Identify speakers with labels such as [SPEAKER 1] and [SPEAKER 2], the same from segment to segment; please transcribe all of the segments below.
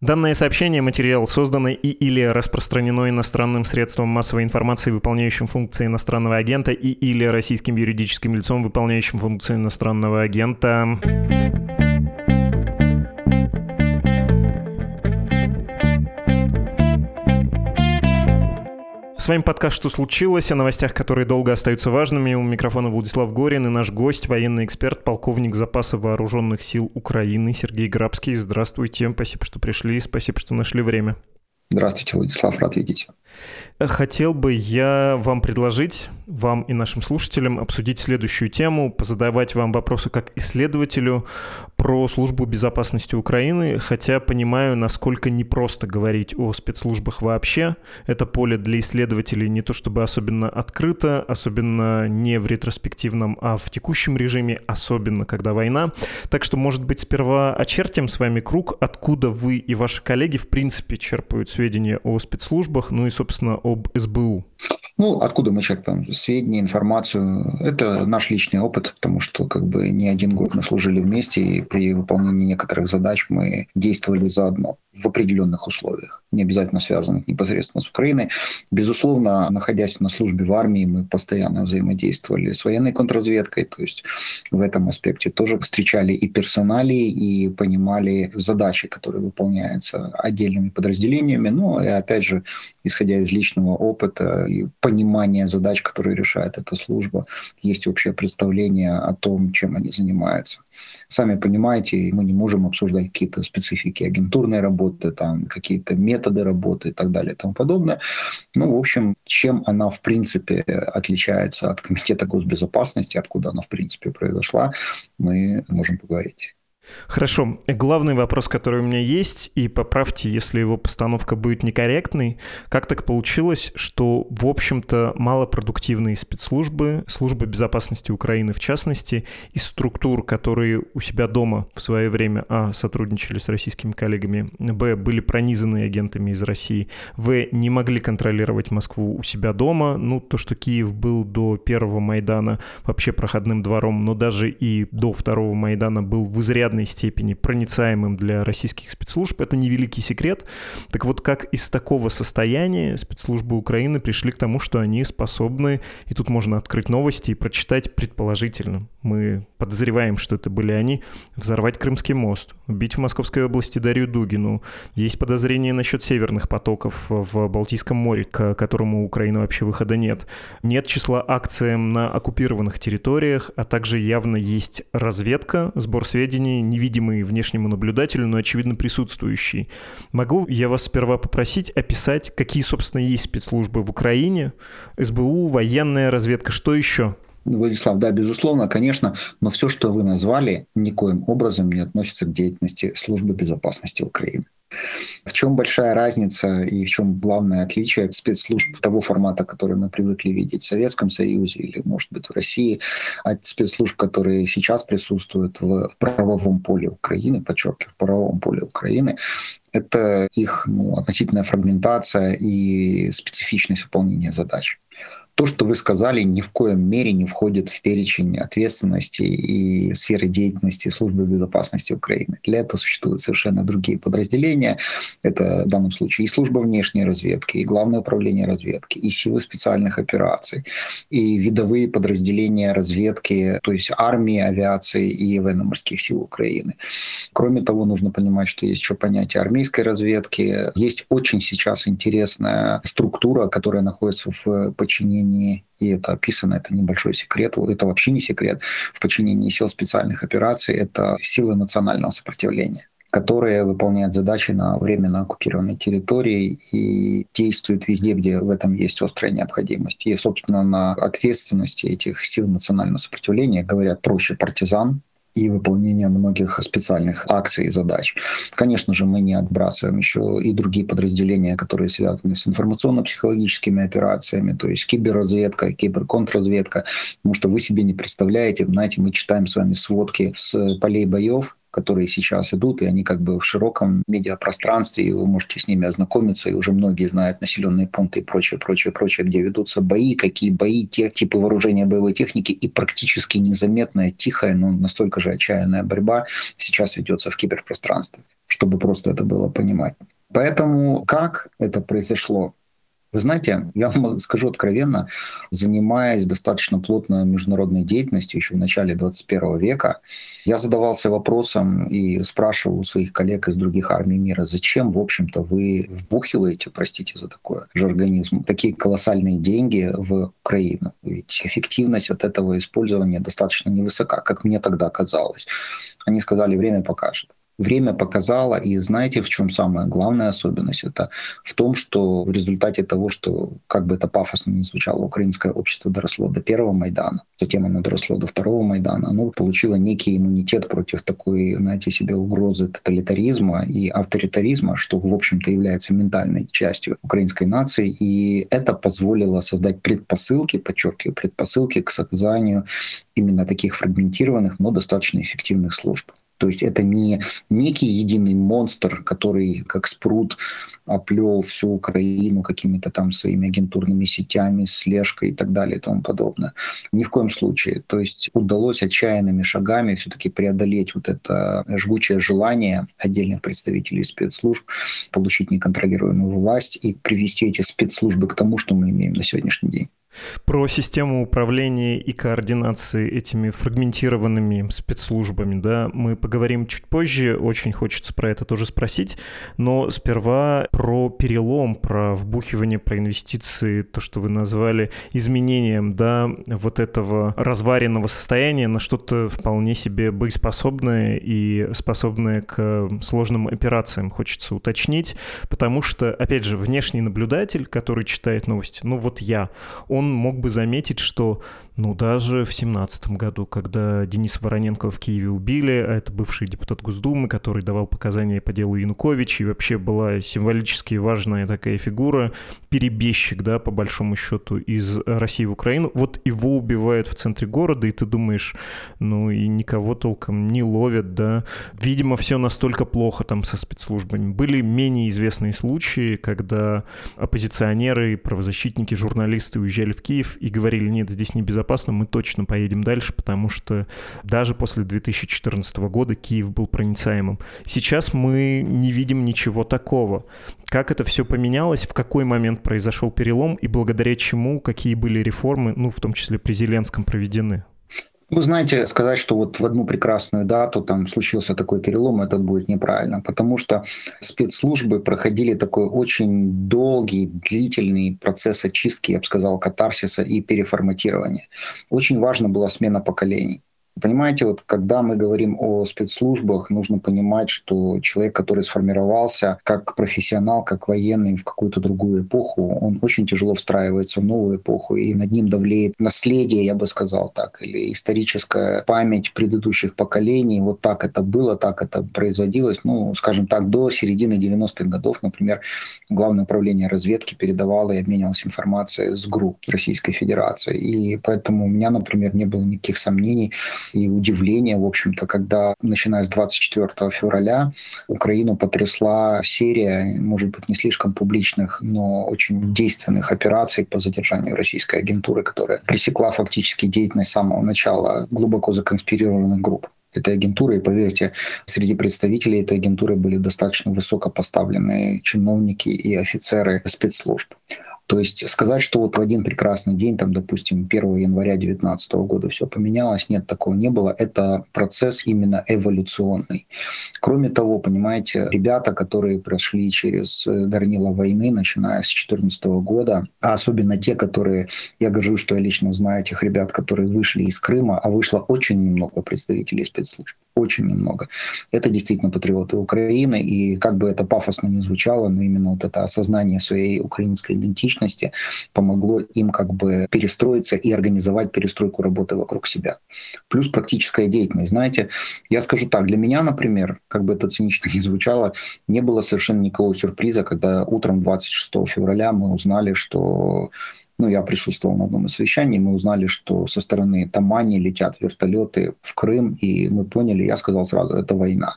[SPEAKER 1] Данное сообщение, материал, созданный и или распространено иностранным средством массовой информации, выполняющим функции иностранного агента, и или российским юридическим лицом, выполняющим функции иностранного агента. С вами подкаст «Что случилось?» о новостях, которые долго остаются важными. У микрофона Владислав Горин и наш гость, военный эксперт, полковник запаса вооруженных сил Украины Сергей Грабский. Здравствуйте, спасибо, что пришли, спасибо, что нашли время.
[SPEAKER 2] Здравствуйте, Владислав, рад видеть.
[SPEAKER 1] Хотел бы я вам предложить, вам и нашим слушателям, обсудить следующую тему, позадавать вам вопросы как исследователю про службу безопасности Украины, хотя понимаю, насколько непросто говорить о спецслужбах вообще. Это поле для исследователей не то чтобы особенно открыто, особенно не в ретроспективном, а в текущем режиме, особенно когда война. Так что, может быть, сперва очертим с вами круг, откуда вы и ваши коллеги в принципе черпают сведения о спецслужбах, ну и, собственно, об СБУ?
[SPEAKER 2] Ну, откуда мы черпаем сведения, информацию? Это наш личный опыт, потому что как бы не один год мы служили вместе, и при выполнении некоторых задач мы действовали заодно в определенных условиях, не обязательно связанных непосредственно с Украиной. Безусловно, находясь на службе в армии, мы постоянно взаимодействовали с военной контрразведкой, то есть в этом аспекте тоже встречали и персонали, и понимали задачи, которые выполняются отдельными подразделениями, ну и опять же, исходя из личного опыта и понимания задач, которые решает эта служба, есть общее представление о том, чем они занимаются. Сами понимаете, мы не можем обсуждать какие-то специфики агентурной работы, там, какие-то методы работы и так далее и тому подобное. Ну, в общем, чем она, в принципе, отличается от Комитета госбезопасности, откуда она, в принципе, произошла, мы можем поговорить.
[SPEAKER 1] Хорошо. Главный вопрос, который у меня есть, и поправьте, если его постановка будет некорректной, как так получилось, что, в общем-то, малопродуктивные спецслужбы, службы безопасности Украины в частности, из структур, которые у себя дома в свое время, а, сотрудничали с российскими коллегами, б, были пронизаны агентами из России, в, не могли контролировать Москву у себя дома, ну, то, что Киев был до первого Майдана вообще проходным двором, но даже и до второго Майдана был в изрядной изрядной степени проницаемым для российских спецслужб. Это невеликий секрет. Так вот, как из такого состояния спецслужбы Украины пришли к тому, что они способны, и тут можно открыть новости и прочитать предположительно. Мы подозреваем, что это были они, взорвать Крымский мост, убить в Московской области Дарью Дугину. Есть подозрения насчет северных потоков в Балтийском море, к которому у Украины вообще выхода нет. Нет числа акциям на оккупированных территориях, а также явно есть разведка, сбор сведений, невидимый внешнему наблюдателю, но очевидно присутствующий. Могу я вас сперва попросить описать, какие, собственно, есть спецслужбы в Украине, СБУ, военная разведка, что еще?
[SPEAKER 2] Владислав, да, безусловно, конечно, но все, что вы назвали, никоим образом не относится к деятельности службы безопасности Украины. В чем большая разница и в чем главное отличие спецслужб того формата, который мы привыкли видеть в Советском Союзе или, может быть, в России, от спецслужб, которые сейчас присутствуют в правовом поле Украины, подчеркиваю, в правовом поле Украины, это их ну, относительная фрагментация и специфичность выполнения задач то, что вы сказали, ни в коем мере не входит в перечень ответственности и сферы деятельности Службы безопасности Украины. Для этого существуют совершенно другие подразделения. Это в данном случае и служба внешней разведки, и Главное управление разведки, и силы специальных операций, и видовые подразделения разведки, то есть армии, авиации и военно-морских сил Украины. Кроме того, нужно понимать, что есть еще понятие армейской разведки. Есть очень сейчас интересная структура, которая находится в подчинении подчинении, и это описано, это небольшой секрет, это вообще не секрет, в подчинении сил специальных операций это силы национального сопротивления которые выполняют задачи на временно оккупированной территории и действуют везде, где в этом есть острая необходимость. И, собственно, на ответственности этих сил национального сопротивления говорят проще партизан, и выполнения многих специальных акций и задач. Конечно же, мы не отбрасываем еще и другие подразделения, которые связаны с информационно-психологическими операциями, то есть киберразведка, киберконтрразведка, потому что вы себе не представляете, знаете, мы читаем с вами сводки с полей боев, которые сейчас идут, и они как бы в широком медиапространстве, и вы можете с ними ознакомиться, и уже многие знают населенные пункты и прочее, прочее, прочее, где ведутся бои, какие бои, те типы вооружения боевой техники, и практически незаметная, тихая, но настолько же отчаянная борьба сейчас ведется в киберпространстве. чтобы просто это было понимать. Поэтому как это произошло? Вы знаете, я вам скажу откровенно, занимаясь достаточно плотно международной деятельностью еще в начале 21 века, я задавался вопросом и спрашивал у своих коллег из других армий мира, зачем, в общем-то, вы вбухиваете, простите за такое же организм, такие колоссальные деньги в Украину. Ведь эффективность от этого использования достаточно невысока, как мне тогда казалось. Они сказали, время покажет время показало, и знаете, в чем самая главная особенность? Это в том, что в результате того, что, как бы это пафосно не звучало, украинское общество доросло до первого Майдана, затем оно доросло до второго Майдана, оно получило некий иммунитет против такой, знаете, себе угрозы тоталитаризма и авторитаризма, что, в общем-то, является ментальной частью украинской нации, и это позволило создать предпосылки, подчеркиваю, предпосылки к созданию именно таких фрагментированных, но достаточно эффективных служб. То есть это не некий единый монстр, который как спрут оплел всю Украину какими-то там своими агентурными сетями, слежкой и так далее и тому подобное. Ни в коем случае. То есть удалось отчаянными шагами все-таки преодолеть вот это жгучее желание отдельных представителей спецслужб получить неконтролируемую власть и привести эти спецслужбы к тому, что мы имеем на сегодняшний день.
[SPEAKER 1] Про систему управления и координации этими фрагментированными спецслужбами, да, мы поговорим чуть позже, очень хочется про это тоже спросить, но сперва про перелом, про вбухивание, про инвестиции, то, что вы назвали изменением, да, вот этого разваренного состояния на что-то вполне себе боеспособное и способное к сложным операциям, хочется уточнить, потому что, опять же, внешний наблюдатель, который читает новости, ну вот я, он он мог бы заметить, что ну, даже в семнадцатом году, когда Денис Вороненко в Киеве убили, а это бывший депутат Госдумы, который давал показания по делу Янукович, и вообще была символически важная такая фигура, перебежчик, да, по большому счету, из России в Украину, вот его убивают в центре города, и ты думаешь, ну, и никого толком не ловят, да. Видимо, все настолько плохо там со спецслужбами. Были менее известные случаи, когда оппозиционеры, правозащитники, журналисты уезжали приезжали в Киев и говорили, нет, здесь небезопасно, мы точно поедем дальше, потому что даже после 2014 года Киев был проницаемым. Сейчас мы не видим ничего такого. Как это все поменялось, в какой момент произошел перелом и благодаря чему, какие были реформы, ну, в том числе при Зеленском, проведены?
[SPEAKER 2] Вы знаете, сказать, что вот в одну прекрасную дату там случился такой перелом, это будет неправильно, потому что спецслужбы проходили такой очень долгий, длительный процесс очистки, я бы сказал, катарсиса и переформатирования. Очень важна была смена поколений. Понимаете, вот когда мы говорим о спецслужбах, нужно понимать, что человек, который сформировался как профессионал, как военный в какую-то другую эпоху, он очень тяжело встраивается в новую эпоху, и над ним давлеет наследие, я бы сказал так, или историческая память предыдущих поколений. Вот так это было, так это производилось. Ну, скажем так, до середины 90-х годов, например, Главное управление разведки передавало и обменивалось информацией с ГРУ Российской Федерации. И поэтому у меня, например, не было никаких сомнений, и удивление, в общем-то, когда, начиная с 24 февраля, Украину потрясла серия, может быть, не слишком публичных, но очень действенных операций по задержанию российской агентуры, которая пресекла фактически деятельность с самого начала глубоко законспирированных групп этой агентуры. И поверьте, среди представителей этой агентуры были достаточно высокопоставленные чиновники и офицеры спецслужб. То есть сказать, что вот в один прекрасный день, там, допустим, 1 января 2019 года все поменялось, нет, такого не было. Это процесс именно эволюционный. Кроме того, понимаете, ребята, которые прошли через э, горнило войны, начиная с 2014 года, а особенно те, которые, я говорю, что я лично знаю этих ребят, которые вышли из Крыма, а вышло очень немного представителей спецслужб очень немного. Это действительно патриоты Украины, и как бы это пафосно не звучало, но именно вот это осознание своей украинской идентичности помогло им как бы перестроиться и организовать перестройку работы вокруг себя. Плюс практическая деятельность. Знаете, я скажу так, для меня, например, как бы это цинично не звучало, не было совершенно никакого сюрприза, когда утром 26 февраля мы узнали, что ну, я присутствовал на одном из совещаний, мы узнали, что со стороны Тамани летят вертолеты в Крым, и мы поняли, я сказал сразу, это война.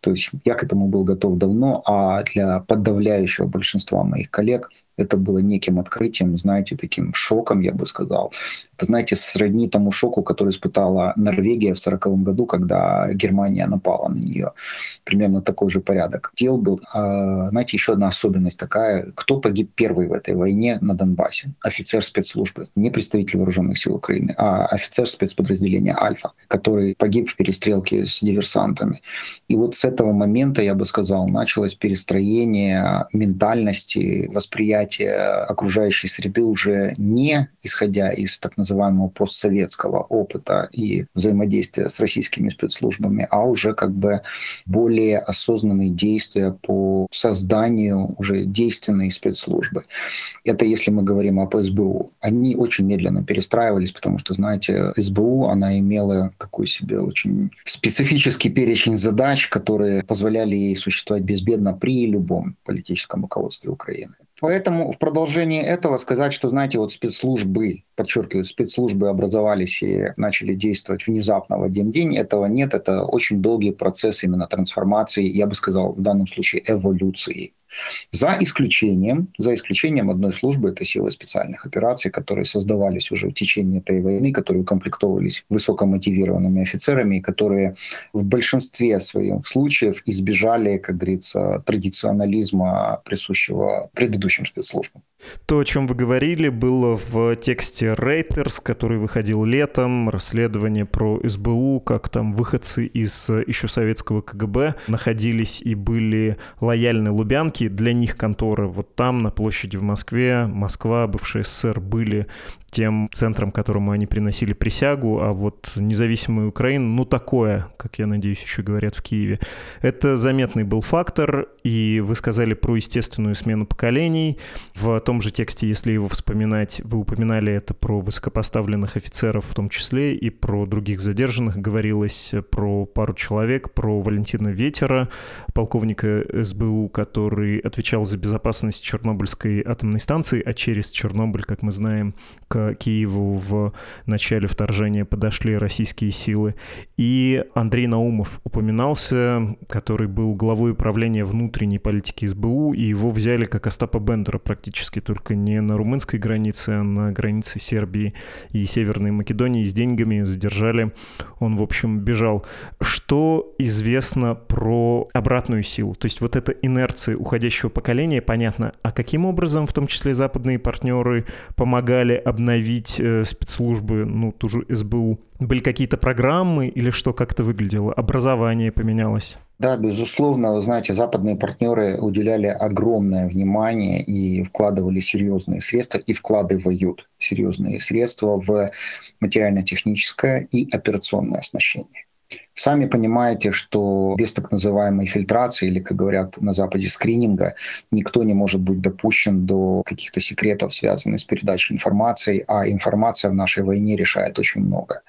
[SPEAKER 2] То есть я к этому был готов давно, а для подавляющего большинства моих коллег Это было неким открытием, знаете, таким шоком, я бы сказал. Это, знаете, сродни тому шоку, который испытала Норвегия в 1940 году, когда Германия напала на нее. Примерно такой же порядок дел был. А, знаете, еще одна особенность такая. Кто погиб первый в этой войне на Донбассе? Офицер спецслужбы. Не представитель вооруженных сил Украины, а офицер спецподразделения «Альфа», который погиб в перестрелке с диверсантами. И вот с этого момента, я бы сказал, началось перестроение ментальности, восприятия окружающей среды уже не исходя из так называемого постсоветского опыта и взаимодействия с российскими спецслужбами, а уже как бы более осознанные действия по созданию уже действенной спецслужбы. Это если мы говорим об СБУ. Они очень медленно перестраивались, потому что, знаете, СБУ, она имела такой себе очень специфический перечень задач, которые позволяли ей существовать безбедно при любом политическом руководстве Украины. Поэтому в продолжении этого сказать, что, знаете, вот спецслужбы, подчеркиваю, спецслужбы образовались и начали действовать внезапно в один день, этого нет. Это очень долгий процесс именно трансформации, я бы сказал, в данном случае эволюции. За исключением, за исключением одной службы, это силы специальных операций, которые создавались уже в течение этой войны, которые укомплектовывались высокомотивированными офицерами, которые в большинстве своих случаев избежали, как говорится, традиционализма, присущего предыдущим спецслужбам.
[SPEAKER 1] То, о чем вы говорили, было в тексте Reuters, который выходил летом, расследование про СБУ, как там выходцы из еще советского КГБ находились и были лояльны Лубянке, для них конторы вот там, на площади в Москве, Москва, бывшая СССР, были тем центром, которому они приносили присягу, а вот независимая Украина, ну такое, как я надеюсь, еще говорят в Киеве. Это заметный был фактор, и вы сказали про естественную смену поколений. В том же тексте, если его вспоминать, вы упоминали это про высокопоставленных офицеров в том числе, и про других задержанных говорилось про пару человек, про Валентина Ветера, полковника СБУ, который отвечал за безопасность Чернобыльской атомной станции, а через Чернобыль, как мы знаем, к Киеву в начале вторжения подошли российские силы. И Андрей Наумов упоминался, который был главой управления внутренней политики СБУ, и его взяли как Остапа Бендера практически, только не на румынской границе, а на границе Сербии и Северной Македонии с деньгами задержали. Он, в общем, бежал. Что известно про обратную силу? То есть вот эта инерция уходящего поколения, понятно, а каким образом, в том числе западные партнеры, помогали обновить э, спецслужбы, ну, ту же СБУ? Были какие-то программы или что как-то выглядело? Образование поменялось?
[SPEAKER 2] Да, безусловно, вы знаете, западные партнеры уделяли огромное внимание и вкладывали серьезные средства и вкладывают серьезные средства в материально-техническое и операционное оснащение. Сами понимаете, что без так называемой фильтрации или, как говорят на Западе, скрининга, никто не может быть допущен до каких-то секретов, связанных с передачей информации, а информация в нашей войне решает очень много.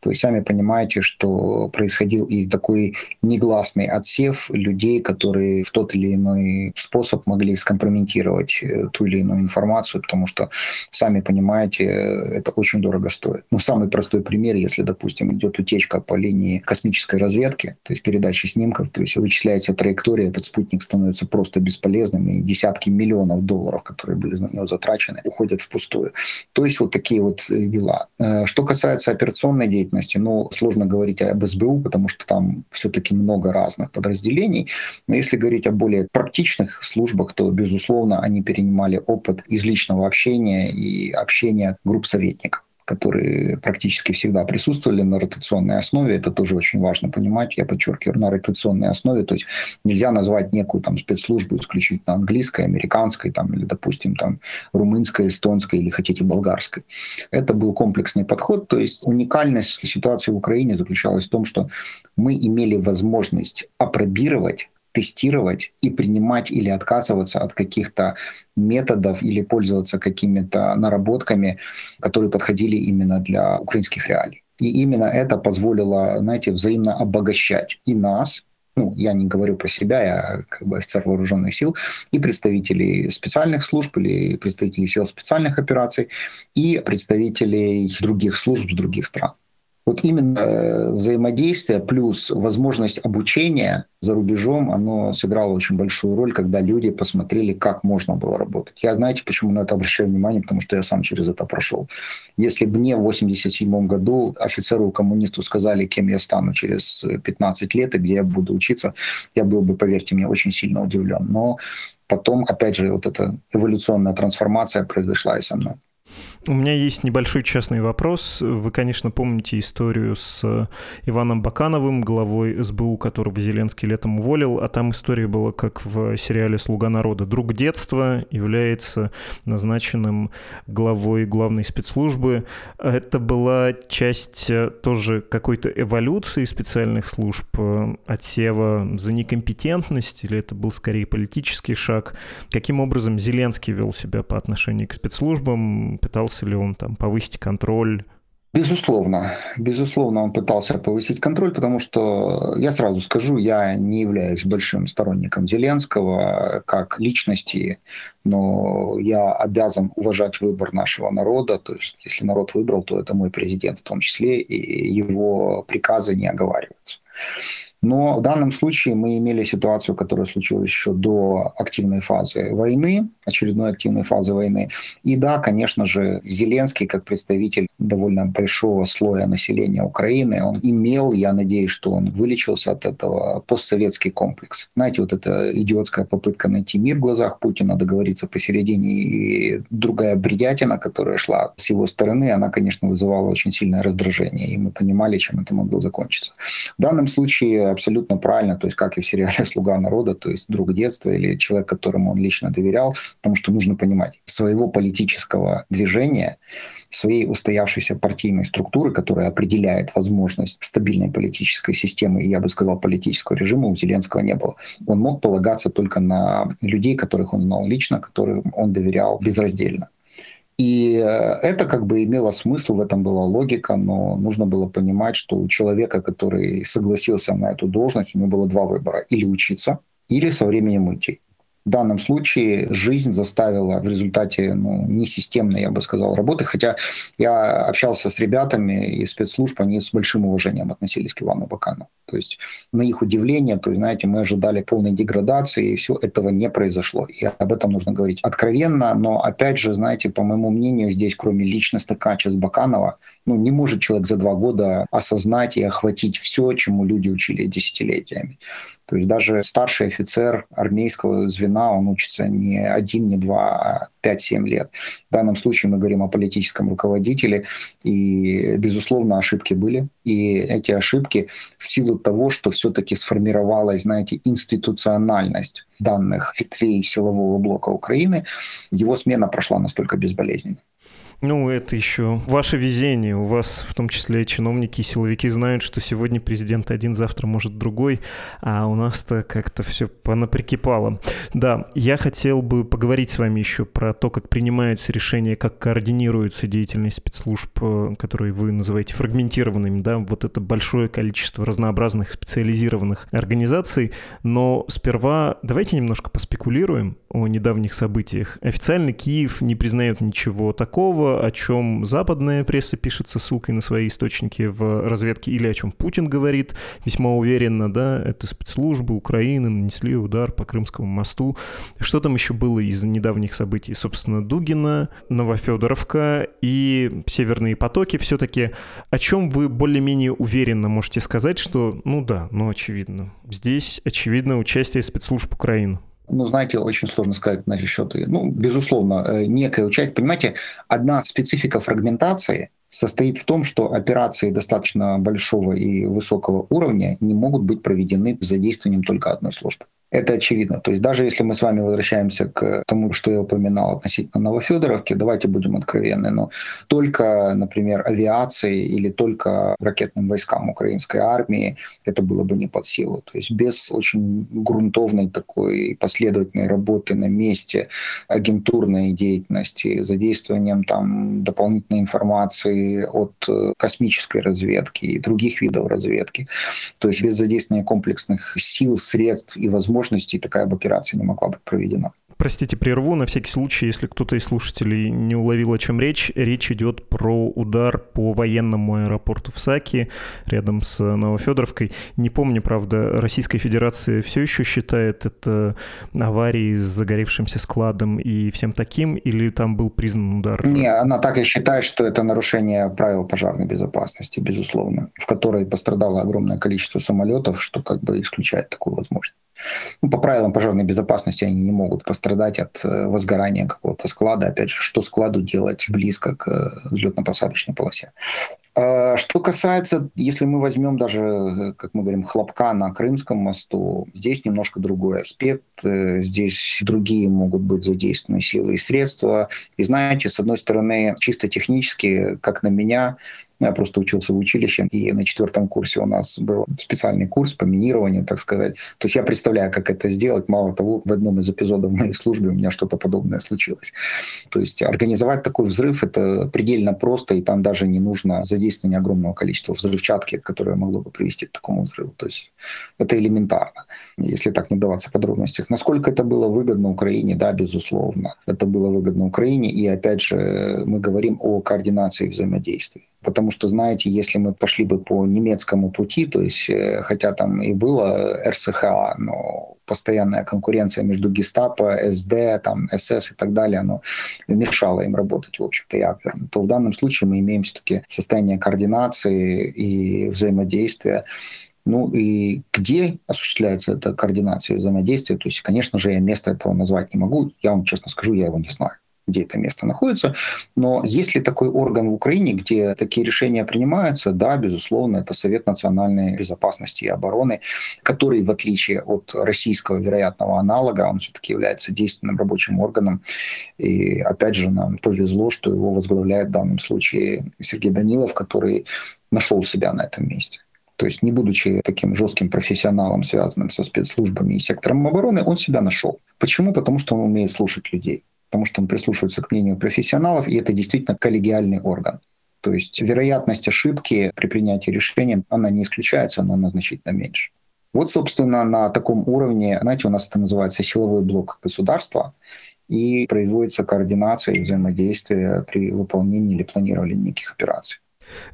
[SPEAKER 2] То есть сами понимаете, что происходил и такой негласный отсев людей, которые в тот или иной способ могли скомпрометировать э, ту или иную информацию, потому что, сами понимаете, это очень дорого стоит. Ну, самый простой пример, если, допустим, идет утечка по линии космической разведки, то есть передачи снимков, то есть вычисляется траектория, этот спутник становится просто бесполезным, и десятки миллионов долларов, которые были на него затрачены, уходят впустую. То есть вот такие вот э, дела. Э, что касается операционной деятельности, ну, сложно говорить об СБУ, потому что там все-таки много разных подразделений, но если говорить о более практичных службах, то, безусловно, они перенимали опыт из личного общения и общения групп советников которые практически всегда присутствовали на ротационной основе. Это тоже очень важно понимать, я подчеркиваю, на ротационной основе. То есть нельзя назвать некую там спецслужбу исключительно английской, американской там, или, допустим, там, румынской, эстонской или хотите болгарской. Это был комплексный подход. То есть уникальность ситуации в Украине заключалась в том, что мы имели возможность опробировать тестировать и принимать или отказываться от каких-то методов или пользоваться какими-то наработками, которые подходили именно для украинских реалий. И именно это позволило, знаете, взаимно обогащать и нас, ну, я не говорю про себя, я как бы офицер вооруженных сил, и представителей специальных служб или представителей сил специальных операций, и представителей других служб с других стран. Вот именно э, взаимодействие плюс возможность обучения за рубежом, оно сыграло очень большую роль, когда люди посмотрели, как можно было работать. Я, знаете, почему на это обращаю внимание? Потому что я сам через это прошел. Если бы мне в 87 году офицеру-коммунисту сказали, кем я стану через 15 лет и где я буду учиться, я был бы, поверьте мне, очень сильно удивлен. Но потом, опять же, вот эта эволюционная трансформация произошла и со мной.
[SPEAKER 1] У меня есть небольшой частный вопрос. Вы, конечно, помните историю с Иваном Бакановым, главой СБУ, которого Зеленский летом уволил, а там история была как в сериале «Слуга народа». Друг детства является назначенным главой главной спецслужбы. Это была часть э, тоже какой-то эволюции специальных служб, э, отсева за некомпетентность, или это был скорее политический шаг? Каким образом Зеленский вел себя по отношению к спецслужбам? Пытался ли он там повысить контроль?
[SPEAKER 2] Безусловно, безусловно, он пытался повысить контроль, потому что, я сразу скажу, я не являюсь большим сторонником Зеленского как личности, но я обязан уважать выбор нашего народа, то есть если народ выбрал, то это мой президент в том числе, и его приказы не оговариваются. Но в данном случае мы имели ситуацию, которая случилась еще до активной фазы войны, очередной активной фазы войны. И да, конечно же, Зеленский, как представитель довольно большого слоя населения Украины, он имел, я надеюсь, что он вылечился от этого, постсоветский комплекс. Знаете, вот эта идиотская попытка найти мир в глазах Путина, договориться посередине, и другая бредятина, которая шла с его стороны, она, конечно, вызывала очень сильное раздражение, и мы понимали, чем это могло закончиться. В данном случае абсолютно правильно, то есть как и в сериале «Слуга народа», то есть друг детства или человек, которому он лично доверял, потому что нужно понимать, своего политического движения, своей устоявшейся партийной структуры, которая определяет возможность стабильной политической системы, и я бы сказал, политического режима у Зеленского не было. Он мог полагаться только на людей, которых он знал лично, которым он доверял безраздельно. И э, это как бы имело смысл, в этом была логика, но нужно было понимать, что у человека, который согласился на эту должность, у него было два выбора. Или учиться, или со временем уйти. В данном случае жизнь заставила в результате ну, несистемной, я бы сказал, работы. Хотя я общался с ребятами из спецслужб, они с большим уважением относились к Ивану Бакану. То есть на их удивление, то знаете, мы ожидали полной деградации, и все этого не произошло. И об этом нужно говорить откровенно, но опять же, знаете, по моему мнению, здесь кроме личностных качеств Баканова, ну, не может человек за два года осознать и охватить все, чему люди учили десятилетиями. То есть даже старший офицер армейского звена, он учится не один, не два, а 5-7 лет. В данном случае мы говорим о политическом руководителе, и, безусловно, ошибки были. И эти ошибки в силу того, что все-таки сформировалась, знаете, институциональность данных ветвей силового блока Украины, его смена прошла настолько безболезненно.
[SPEAKER 1] Ну, это еще ваше везение. У вас, в том числе, чиновники и силовики знают, что сегодня президент один, завтра может другой, а у нас-то как-то все понаприкипало. Да, я хотел бы поговорить с вами еще про то, как принимаются решения, как координируется деятельность спецслужб, э, которые вы называете фрагментированными, да, вот это большое количество разнообразных специализированных организаций. Но сперва давайте немножко поспекулируем о недавних событиях. Официально Киев не признает ничего такого, о чем западная пресса пишет со ссылкой на свои источники в разведке, или о чем Путин говорит весьма уверенно, да, это спецслужбы Украины нанесли удар по Крымскому мосту. Что там еще было из недавних событий? Собственно, Дугина, Новофедоровка и Северные потоки все-таки. О чем вы более-менее уверенно можете сказать, что, ну да, ну очевидно. Здесь очевидно участие спецслужб Украины
[SPEAKER 2] ну, знаете, очень сложно сказать насчет, ну, безусловно, э, некое участие. Понимаете, одна специфика фрагментации состоит в том, что операции достаточно большого и высокого уровня не могут быть проведены с задействованием только одной службы. Это очевидно. То есть даже если мы с вами возвращаемся к тому, что я упоминал относительно Новофедоровки, давайте будем откровенны, но только, например, авиации или только ракетным войскам украинской армии это было бы не под силу. То есть без очень грунтовной такой последовательной работы на месте, агентурной деятельности, задействованием там дополнительной информации от э, космической разведки и других видов разведки. То есть без задействования комплексных сил, средств и возможностей возможностей такая бы операция не могла быть проведена.
[SPEAKER 1] Простите, прерву на всякий случай, если кто-то из слушателей не уловил, о чем речь. Речь идет про удар по военному аэропорту в Саки, рядом с Новофедоровкой. Не помню, правда, Российская Федерация все еще считает это аварией с загоревшимся складом и всем таким, или там был признан удар?
[SPEAKER 2] Не, она так и считает, что это нарушение правил пожарной безопасности, безусловно, в которой пострадало огромное количество самолетов, что как бы исключает такую возможность. Ну, по правилам пожарной безопасности они не могут пострадать от э, возгорания какого-то склада. Опять же, что складу делать близко к э, взлетно-посадочной полосе. А, что касается, если мы возьмем даже, э, как мы говорим, хлопка на Крымском мосту, здесь немножко другой аспект. Здесь другие могут быть задействованы силы и средства. И знаете, с одной стороны, чисто технически, как на меня, я просто учился в училище, и на четвертом курсе у нас был специальный курс по минированию, так сказать. То есть я представляю, как это сделать. Мало того, в одном из эпизодов моей службы у меня что-то подобное случилось. То есть организовать такой взрыв – это предельно просто, и там даже не нужно задействование огромного количества взрывчатки, которое могло бы привести к такому взрыву. То есть это элементарно, если так не даваться подробностях. Насколько это было выгодно Украине? Да, безусловно. Это было выгодно Украине, и опять же мы говорим о координации взаимодействия. Потому что, знаете, если мы пошли бы по немецкому пути, то есть, э, хотя там и было РСХА, но постоянная конкуренция между гестапо, СД, там, СС и так далее, оно мешало им работать, в общем-то, и Абверну, то в данном случае мы имеем все-таки состояние координации и взаимодействия. Ну и где осуществляется эта координация и взаимодействие? То есть, конечно же, я место этого назвать не могу. Я вам честно скажу, я его не знаю где это место находится. Но есть ли такой орган в Украине, где такие решения принимаются? Да, безусловно, это Совет национальной безопасности и обороны, который, в отличие от российского вероятного аналога, он все-таки является действенным рабочим органом. И опять же, нам повезло, что его возглавляет в данном случае Сергей Данилов, который нашел себя на этом месте. То есть, не будучи таким жестким профессионалом, связанным со спецслужбами и сектором обороны, он себя нашел. Почему? Потому что он умеет слушать людей потому что он прислушивается к мнению профессионалов, и это действительно коллегиальный орган. То есть вероятность ошибки при принятии решения, она не исключается, но она значительно меньше. Вот, собственно, на таком уровне, знаете, у нас это называется силовой блок государства, и производится координация и взаимодействие при выполнении или планировании неких операций.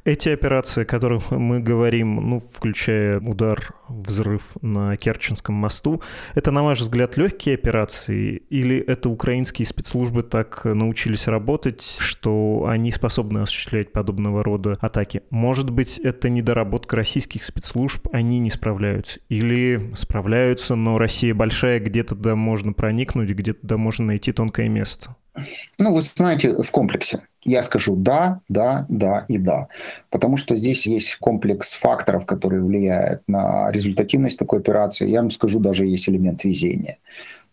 [SPEAKER 1] Эти операции, о которых мы говорим, ну, включая удар, взрыв на Керченском мосту, это, на ваш взгляд, легкие операции или это украинские спецслужбы так научились работать, что они способны осуществлять подобного рода атаки? Может быть, это недоработка российских спецслужб, они не справляются? Или справляются, но Россия большая, где-то да можно проникнуть, где-то да можно найти тонкое место?
[SPEAKER 2] Ну, вы знаете, в комплексе. Я скажу да, да, да и да. Потому что здесь есть комплекс факторов, которые влияют на результативность такой операции. Я вам скажу, даже есть элемент везения.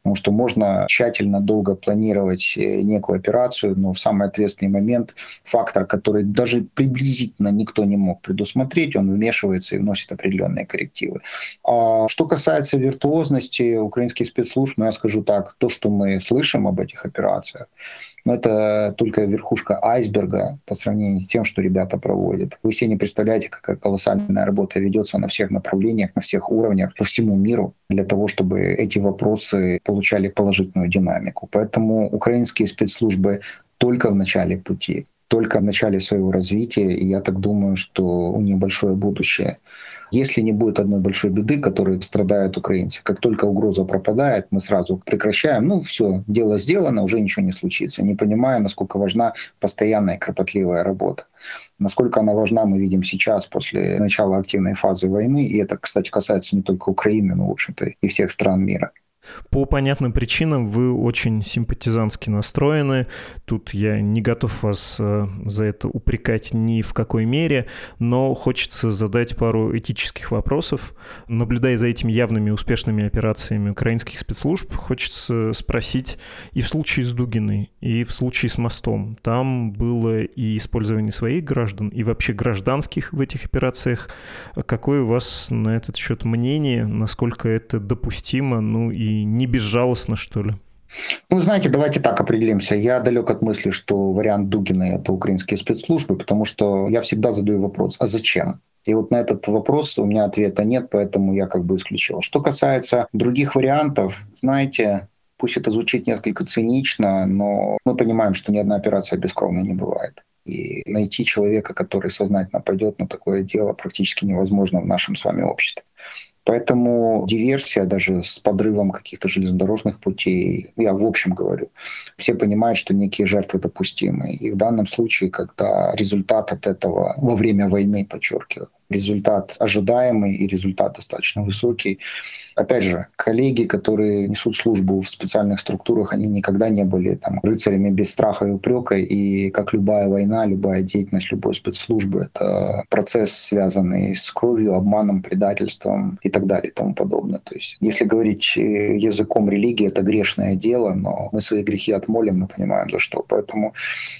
[SPEAKER 2] Потому что можно тщательно долго планировать э, некую операцию, но в самый ответственный момент фактор, который даже приблизительно никто не мог предусмотреть, он вмешивается и вносит определенные коррективы. А что касается виртуозности украинских спецслужб, ну я скажу так, то, что мы слышим об этих операциях, но это только верхушка айсберга по сравнению с тем, что ребята проводят. Вы все не представляете, какая колоссальная работа ведется на всех направлениях, на всех уровнях, по всему миру, для того, чтобы эти вопросы получали положительную динамику. Поэтому украинские спецслужбы только в начале пути только в начале своего развития, и я так думаю, что у них большое будущее. Если не будет одной большой беды, которой страдают украинцы, как только угроза пропадает, мы сразу прекращаем, ну все, дело сделано, уже ничего не случится. Не понимая, насколько важна постоянная кропотливая работа. Насколько она важна, мы видим сейчас, после начала активной фазы войны, и это, кстати, касается не только Украины, но, в общем-то, и всех стран мира.
[SPEAKER 1] По понятным причинам вы очень симпатизантски настроены. Тут я не готов вас э, за это упрекать ни в какой мере, но хочется задать пару этических вопросов. Наблюдая за этими явными успешными операциями украинских спецслужб, хочется спросить и в случае с Дугиной, и в случае с мостом. Там было и использование своих граждан, и вообще гражданских в этих операциях. Какое у вас на этот счет мнение? Насколько это допустимо? Ну и не безжалостно, что ли?
[SPEAKER 2] Ну, знаете, давайте так определимся. Я далек от мысли, что вариант Дугина – это украинские спецслужбы, потому что я всегда задаю вопрос, а зачем? И вот на этот вопрос у меня ответа нет, поэтому я как бы исключил. Что касается других вариантов, знаете, Пусть это звучит несколько цинично, но мы понимаем, что ни одна операция бескровной не бывает. И найти человека, который сознательно пойдет на такое дело, практически невозможно в нашем с вами обществе. Поэтому диверсия даже с подрывом каких-то железнодорожных путей, я в общем говорю, все понимают, что некие жертвы допустимы. И в данном случае, когда результат от этого во время войны, подчеркиваю, результат ожидаемый и результат достаточно высокий. Опять же, коллеги, которые несут службу в специальных структурах, они никогда не были там, рыцарями без страха и упрека. И как любая война, любая деятельность любой спецслужбы, это процесс, связанный с кровью, обманом, предательством и так далее и тому подобное. То есть, если говорить э, языком религии, это грешное дело, но мы свои грехи отмолим, мы понимаем за что. Поэтому,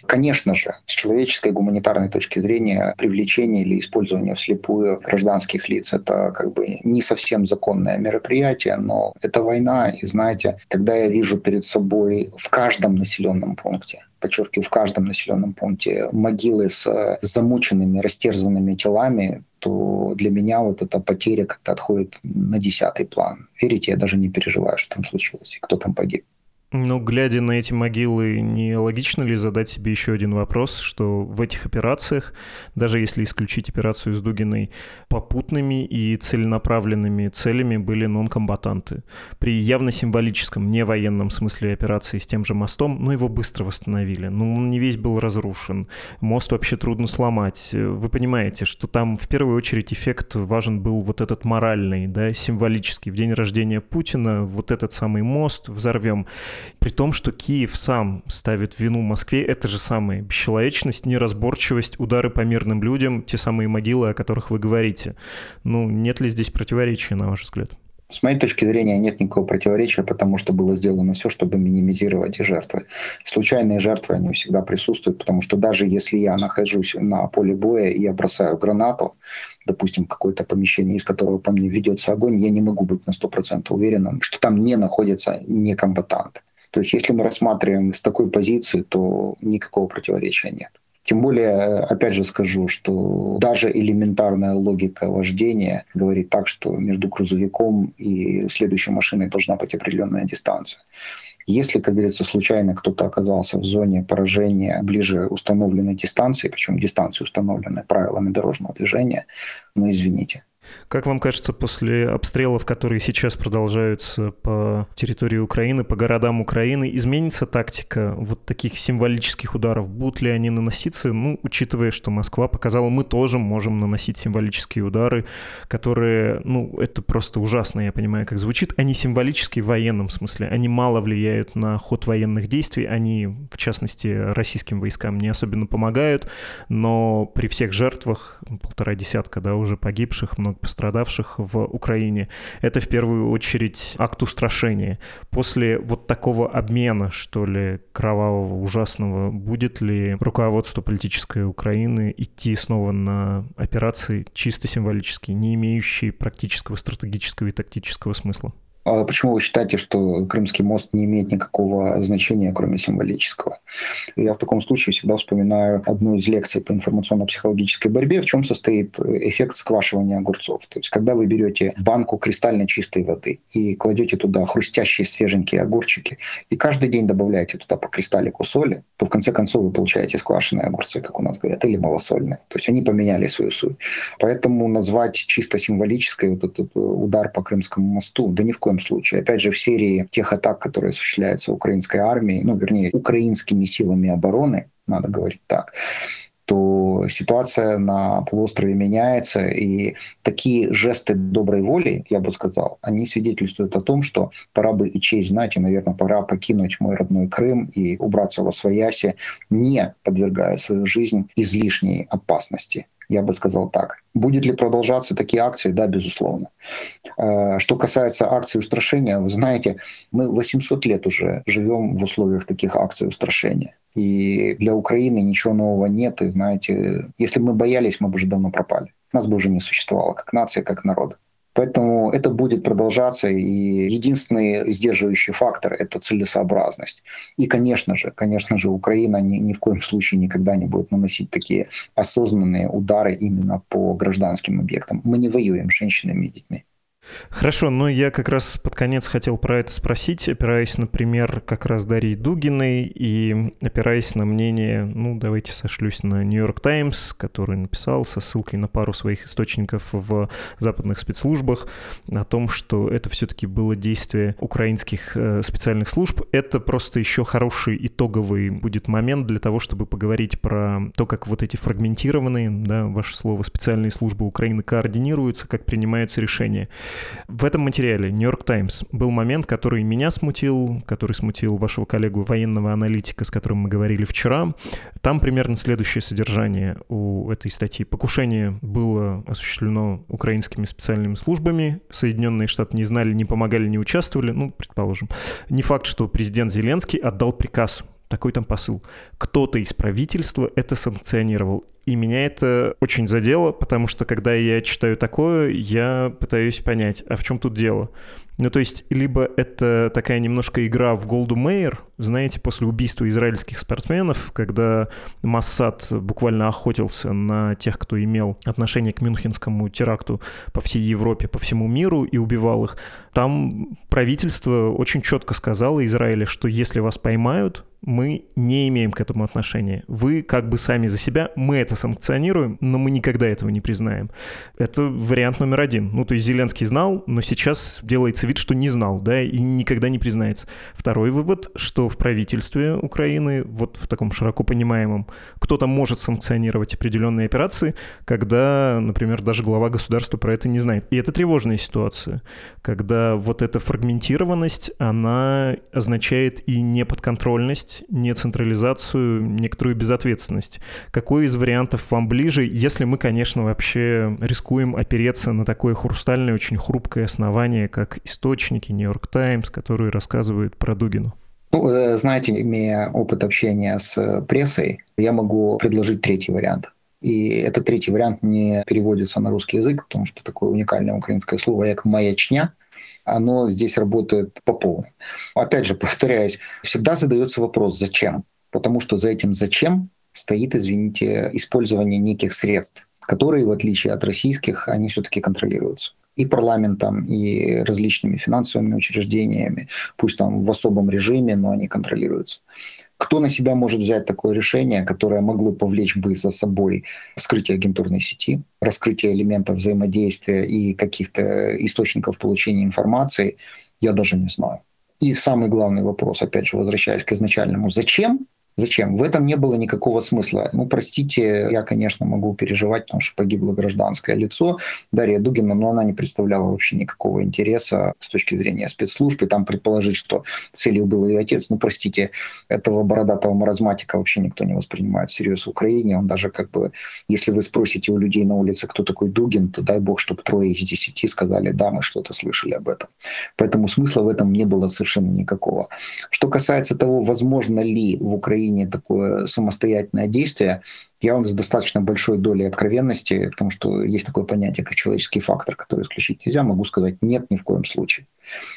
[SPEAKER 2] конечно же, с человеческой гуманитарной точки зрения, привлечение или использование вслед вслепую гражданских лиц. Это как бы не совсем законное мероприятие, но это война. И знаете, когда я вижу перед собой в каждом населенном пункте подчеркиваю, в каждом населенном пункте могилы с замученными, растерзанными телами, то для меня вот эта потеря как-то отходит на десятый план. Верите, я даже не переживаю, что там случилось и кто там погиб.
[SPEAKER 1] Ну, глядя на эти могилы, не логично ли задать себе еще один вопрос, что в этих операциях, даже если исключить операцию с Дугиной, попутными и целенаправленными целями были нон-комбатанты. При явно символическом, не военном смысле операции с тем же мостом, но его быстро восстановили. Ну, он не весь был разрушен. Мост вообще трудно сломать. Вы понимаете, что там в первую очередь эффект важен был вот этот моральный, да, символический. В день рождения Путина вот этот самый мост взорвем. При том, что Киев сам ставит вину Москве, это же самая бесчеловечность, неразборчивость, удары по мирным людям, те самые могилы, о которых вы говорите. Ну, нет ли здесь противоречия, на ваш взгляд?
[SPEAKER 2] С моей точки зрения нет никакого противоречия, потому что было сделано все, чтобы минимизировать жертвы. Случайные жертвы, они всегда присутствуют, потому что даже если я нахожусь на поле боя и я бросаю гранату, допустим, какое-то помещение, из которого по мне ведется огонь, я не могу быть на 100% уверенным, что там не находится некомбатант. То есть если мы рассматриваем с такой позиции, то никакого противоречия нет. Тем более, опять же скажу, что даже элементарная логика вождения говорит так, что между грузовиком и следующей машиной должна быть определенная дистанция. Если, как говорится, случайно кто-то оказался в зоне поражения ближе установленной дистанции, причем дистанции установленной правилами дорожного движения, ну извините,
[SPEAKER 1] как вам кажется, после обстрелов, которые сейчас продолжаются по территории Украины, по городам Украины, изменится тактика вот таких символических ударов? Будут ли они наноситься? Ну, учитывая, что Москва показала, мы тоже можем наносить символические удары, которые, ну, это просто ужасно, я понимаю, как звучит. Они символические в военном смысле. Они мало влияют на ход военных действий. Они, в частности, российским войскам не особенно помогают. Но при всех жертвах, полтора десятка, да, уже погибших, много пострадавших в Украине. Это в первую очередь акт устрашения. После вот такого обмена, что ли, кровавого, ужасного, будет ли руководство политической Украины идти снова на операции чисто символические, не имеющие практического, стратегического и тактического смысла?
[SPEAKER 2] А почему вы считаете, что Крымский мост не имеет никакого значения, кроме символического? Я в таком случае всегда вспоминаю одну из лекций по информационно-психологической борьбе, в чем состоит эффект сквашивания огурцов. То есть, когда вы берете банку кристально чистой воды и кладете туда хрустящие свеженькие огурчики, и каждый день добавляете туда по кристаллику соли, то в конце концов вы получаете сквашенные огурцы, как у нас говорят, или малосольные. То есть они поменяли свою суть. Поэтому назвать чисто символической вот этот удар по Крымскому мосту, да ни в коем коем случае. Опять же, в серии тех атак, которые осуществляются украинской армией, ну, вернее, украинскими силами обороны, надо говорить так, то ситуация на полуострове меняется, и такие жесты доброй воли, я бы сказал, они свидетельствуют о том, что пора бы и честь знать, и, наверное, пора покинуть мой родной Крым и убраться во свояси, не подвергая свою жизнь излишней опасности. Я бы сказал так. Будет ли продолжаться такие акции? Да, безусловно. Э, что касается акций устрашения, вы знаете, мы 800 лет уже живем в условиях таких акций устрашения. И для Украины ничего нового нет. И знаете, если бы мы боялись, мы бы уже давно пропали. Нас бы уже не существовало как нация, как народ. Поэтому это будет продолжаться, и единственный сдерживающий фактор – это целесообразность. И, конечно же, конечно же, Украина ни, ни в коем случае никогда не будет наносить такие осознанные удары именно по гражданским объектам. Мы не воюем с женщинами и детьми.
[SPEAKER 1] Хорошо, но я как раз под конец хотел про это спросить, опираясь, например, как раз Дарьи Дугиной и опираясь на мнение, ну, давайте сошлюсь на Нью-Йорк Таймс, который написал со ссылкой на пару своих источников в западных спецслужбах о том, что это все-таки было действие украинских э, специальных служб. Это просто еще хороший итоговый будет момент для того, чтобы поговорить про то, как вот эти фрагментированные, да, ваше слово, специальные службы Украины координируются, как принимаются решения. В этом материале «Нью-Йорк Таймс» был момент, который меня смутил, который смутил вашего коллегу военного аналитика, с которым мы говорили вчера. Там примерно следующее содержание у этой статьи. Покушение было осуществлено украинскими специальными службами. Соединенные Штаты не знали, не помогали, не участвовали. Ну, предположим. Не факт, что президент Зеленский отдал приказ такой там посыл. Кто-то из правительства это санкционировал. И меня это очень задело, потому что когда я читаю такое, я пытаюсь понять, а в чем тут дело? Ну, то есть, либо это такая немножко игра в Голду Мейер, знаете, после убийства израильских спортсменов, когда Массад буквально охотился на тех, кто имел отношение к Мюнхенскому теракту по всей Европе, по всему миру и убивал их. Там правительство очень четко сказало Израиле, что если вас поймают, мы не имеем к этому отношения. Вы как бы сами за себя, мы это санкционируем, но мы никогда этого не признаем. Это вариант номер один. Ну, то есть Зеленский знал, но сейчас делается вид, что не знал, да, и никогда не признается. Второй вывод, что в правительстве Украины, вот в таком широко понимаемом, кто-то может санкционировать определенные операции, когда, например, даже глава государства про это не знает. И это тревожная ситуация, когда вот эта фрагментированность, она означает и неподконтрольность, не централизацию, некоторую безответственность. Какой из вариантов вам ближе, если мы, конечно, вообще рискуем опереться на такое хрустальное, очень хрупкое основание, как источники Нью-Йорк Таймс, которые рассказывают про Дугину?
[SPEAKER 2] Ну, э, знаете, имея опыт общения с прессой, я могу предложить третий вариант. И этот третий вариант не переводится на русский язык, потому что такое уникальное украинское слово, как «маячня», оно здесь работает по полной. Опять же, повторяюсь, всегда задается вопрос «зачем?», потому что за этим «зачем» стоит, извините, использование неких средств, которые, в отличие от российских, они все-таки контролируются и парламентом, и различными финансовыми учреждениями, пусть там в особом режиме, но они контролируются. Кто на себя может взять такое решение, которое могло повлечь бы за собой вскрытие агентурной сети, раскрытие элементов взаимодействия и каких-то источников получения информации, я даже не знаю. И самый главный вопрос, опять же, возвращаясь к изначальному, зачем Зачем? В этом не было никакого смысла. Ну, простите, я, конечно, могу переживать, потому что погибло гражданское лицо Дарья Дугина, но она не представляла вообще никакого интереса с точки зрения спецслужб. И там предположить, что целью был ее отец, ну, простите, этого бородатого маразматика вообще никто не воспринимает всерьез в Украине. Он даже как бы, если вы спросите у людей на улице, кто такой Дугин, то дай бог, чтобы трое из десяти сказали, да, мы что-то слышали об этом. Поэтому смысла в этом не было совершенно никакого. Что касается того, возможно ли в Украине Украине такое самостоятельное действие, я вам с достаточно большой долей откровенности, потому что есть такое понятие, как человеческий фактор, который исключить нельзя, могу сказать нет ни в коем случае.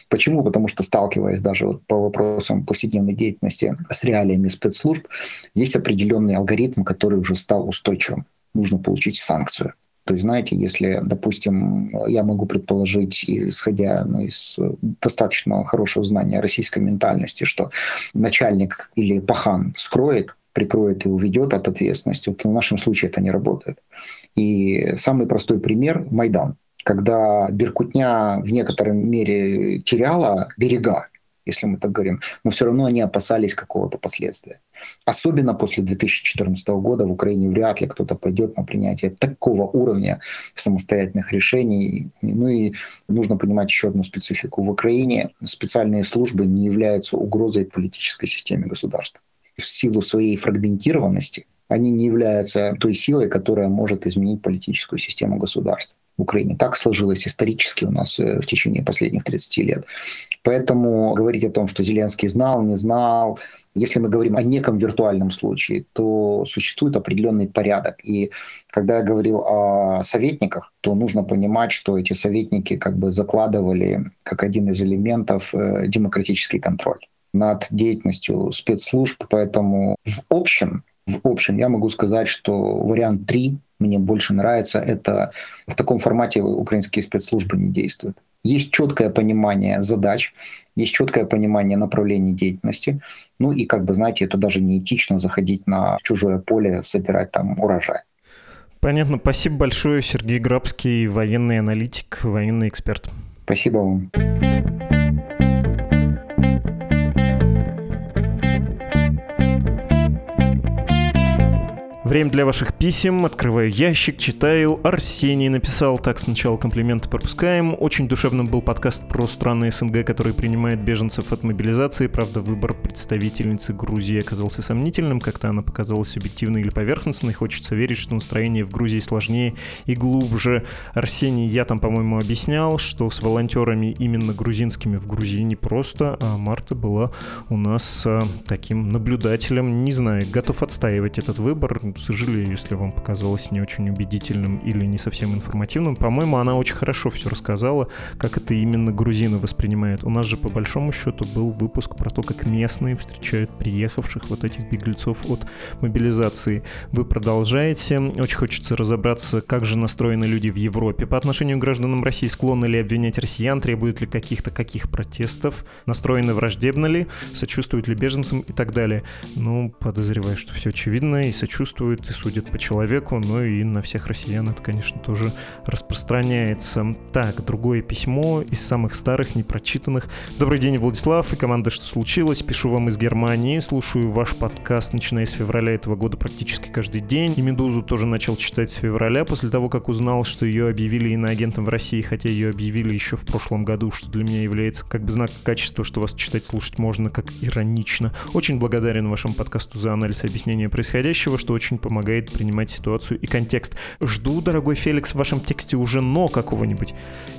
[SPEAKER 2] Почему? Потому что сталкиваясь даже вот по вопросам повседневной деятельности с реалиями спецслужб, есть определенный алгоритм, который уже стал устойчивым. Нужно получить санкцию. То есть, знаете, если, допустим, я могу предположить, исходя ну, из достаточно хорошего знания российской ментальности, что начальник или пахан скроет, прикроет и уведет от ответственности, вот в нашем случае это не работает. И самый простой пример – Майдан. Когда Беркутня в некотором мере теряла берега, если мы так говорим, но все равно они опасались какого-то последствия. Особенно после 2014 года в Украине вряд ли кто-то пойдет на принятие такого уровня самостоятельных решений. Ну и нужно понимать еще одну специфику. В Украине специальные службы не являются угрозой политической системе государства. В силу своей фрагментированности они не являются той силой, которая может изменить политическую систему государства в Украине. Так сложилось исторически у нас э, в течение последних 30 лет. Поэтому говорить о том, что Зеленский знал, не знал, если мы говорим о неком виртуальном случае, то существует определенный порядок. И когда я говорил о советниках, то нужно понимать, что эти советники как бы закладывали как один из элементов э, демократический контроль над деятельностью спецслужб. Поэтому в общем, в общем я могу сказать, что вариант 3 мне больше нравится, это в таком формате украинские спецслужбы не действуют. Есть четкое понимание задач, есть четкое понимание направлений деятельности. Ну и, как бы, знаете, это даже не этично заходить на чужое поле, собирать там урожай.
[SPEAKER 1] Понятно. Спасибо большое, Сергей Грабский, военный аналитик, военный эксперт.
[SPEAKER 2] Спасибо вам.
[SPEAKER 1] Время для ваших писем. Открываю ящик, читаю. Арсений написал, так сначала комплименты пропускаем. Очень душевным был подкаст про страны СНГ, которые принимают беженцев от мобилизации. Правда, выбор представительницы Грузии оказался сомнительным. Как-то она показалась субъективной или поверхностной. Хочется верить, что настроение в Грузии сложнее и глубже. Арсений, я там, по-моему, объяснял, что с волонтерами именно грузинскими в Грузии не просто, а Марта была у нас а, таким наблюдателем. Не знаю, готов отстаивать этот выбор сожалею, если вам показалось не очень убедительным или не совсем информативным. По-моему, она очень хорошо все рассказала, как это именно грузины воспринимают. У нас же, по большому счету, был выпуск про то, как местные встречают приехавших вот этих беглецов от мобилизации. Вы продолжаете. Очень хочется разобраться, как же настроены люди в Европе по отношению к гражданам России. Склонны ли обвинять россиян, требуют ли каких-то каких протестов, настроены враждебно ли, сочувствуют ли беженцам и так далее. Ну, подозреваю, что все очевидно и сочувствуют существует и судят по человеку, но и на всех россиян это, конечно, тоже распространяется. Так, другое письмо из самых старых, непрочитанных. Добрый день, Владислав и команда «Что случилось?» Пишу вам из Германии, слушаю ваш подкаст, начиная с февраля этого года практически каждый день. И «Медузу» тоже начал читать с февраля, после того, как узнал, что ее объявили иноагентом в России, хотя ее объявили еще в прошлом году, что для меня является как бы знак качества, что вас читать, слушать можно как иронично. Очень благодарен вашему подкасту за анализ и объяснение происходящего, что очень очень помогает принимать ситуацию и контекст. Жду, дорогой Феликс, в вашем тексте уже «но» какого-нибудь.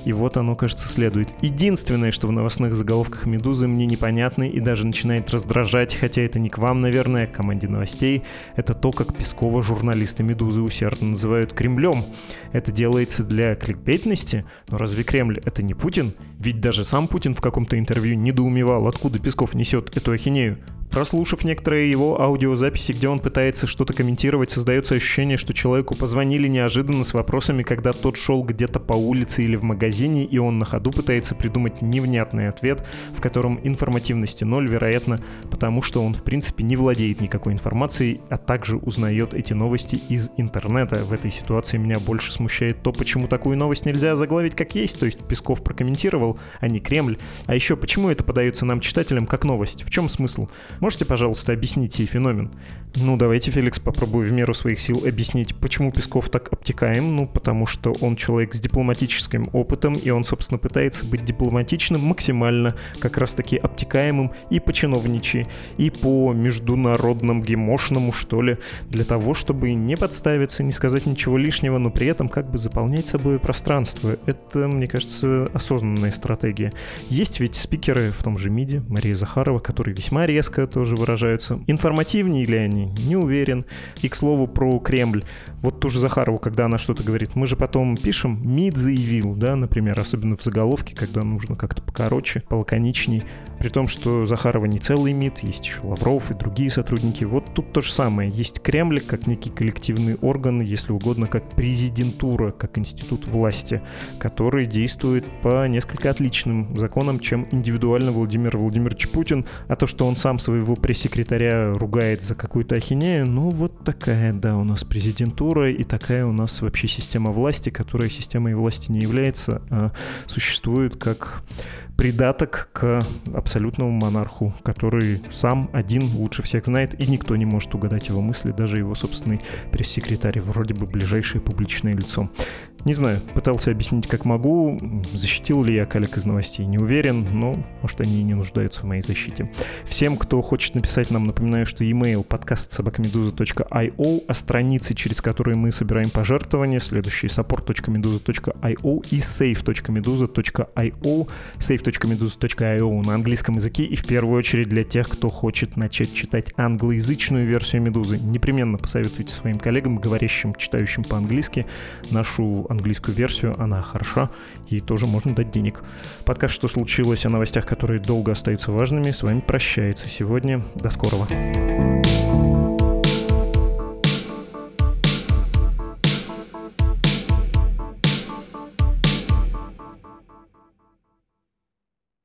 [SPEAKER 1] И вот оно, кажется, следует. Единственное, что в новостных заголовках «Медузы» мне непонятно и даже начинает раздражать, хотя это не к вам, наверное, а к команде новостей, это то, как Пескова журналисты «Медузы» усердно называют Кремлем. Это делается для кликбейтности, но разве Кремль — это не Путин? Ведь даже сам Путин в каком-то интервью недоумевал, откуда Песков несет эту ахинею. Прослушав некоторые его аудиозаписи, где он пытается что-то комментировать, создается ощущение, что человеку позвонили неожиданно с вопросами, когда тот шел где-то по улице или в магазине, и он на ходу пытается придумать невнятный ответ, в котором информативности ноль, вероятно, потому что он в принципе не владеет никакой информацией, а также узнает эти новости из интернета. В этой ситуации меня больше смущает то, почему такую новость нельзя заглавить как есть, то есть Песков прокомментировал, а не Кремль. А еще почему это подается нам, читателям, как новость? В чем смысл? Можете, пожалуйста, объяснить сей феномен? Ну, давайте, Феликс, попробую в меру своих сил объяснить, почему Песков так обтекаем. Ну, потому что он человек с дипломатическим опытом, и он, собственно, пытается быть дипломатичным максимально, как раз-таки обтекаемым и по чиновничьи, и по международному гемошному, что ли, для того, чтобы не подставиться, не сказать ничего лишнего, но при этом как бы заполнять собой пространство. Это, мне кажется, осознанная стратегия. Есть ведь спикеры в том же МИДе, Мария Захарова, которые весьма резко тоже выражаются. Информативнее ли они? Не уверен. И, к слову, про Кремль. Вот ту же Захарову, когда она что-то говорит, мы же потом пишем «МИД заявил», да, например, особенно в заголовке, когда нужно как-то покороче, полаконичней. При том, что Захарова не целый МИД, есть еще Лавров и другие сотрудники. Вот тут то же самое. Есть Кремль как некий коллективный орган, если угодно, как президентура, как институт власти, который действует по несколько отличным законам, чем индивидуально Владимир Владимирович Путин. А то, что он сам своего пресс-секретаря ругает за какую-то ахинею, ну вот такая, да, у нас президентура и такая у нас вообще система власти, которая системой власти не является, а существует как придаток к абсолютному монарху, который сам один лучше всех знает, и никто не может угадать его мысли, даже его собственный пресс-секретарь, вроде бы ближайшее публичное лицо. Не знаю, пытался объяснить как могу, защитил ли я коллег из новостей, не уверен, но, может, они и не нуждаются в моей защите. Всем, кто хочет написать нам, напоминаю, что email подкаст собакамедуза.io, а страницы, через которые мы собираем пожертвования, следующие support.meduza.io и save.meduza.io, save.meduza.io на английском языке и в первую очередь для тех, кто хочет начать читать англоязычную версию Медузы. Непременно посоветуйте своим коллегам, говорящим, читающим по-английски, нашу английскую версию, она хороша, ей тоже можно дать денег. Подкаст «Что случилось?» о новостях, которые долго остаются важными, с вами прощается сегодня. До скорого.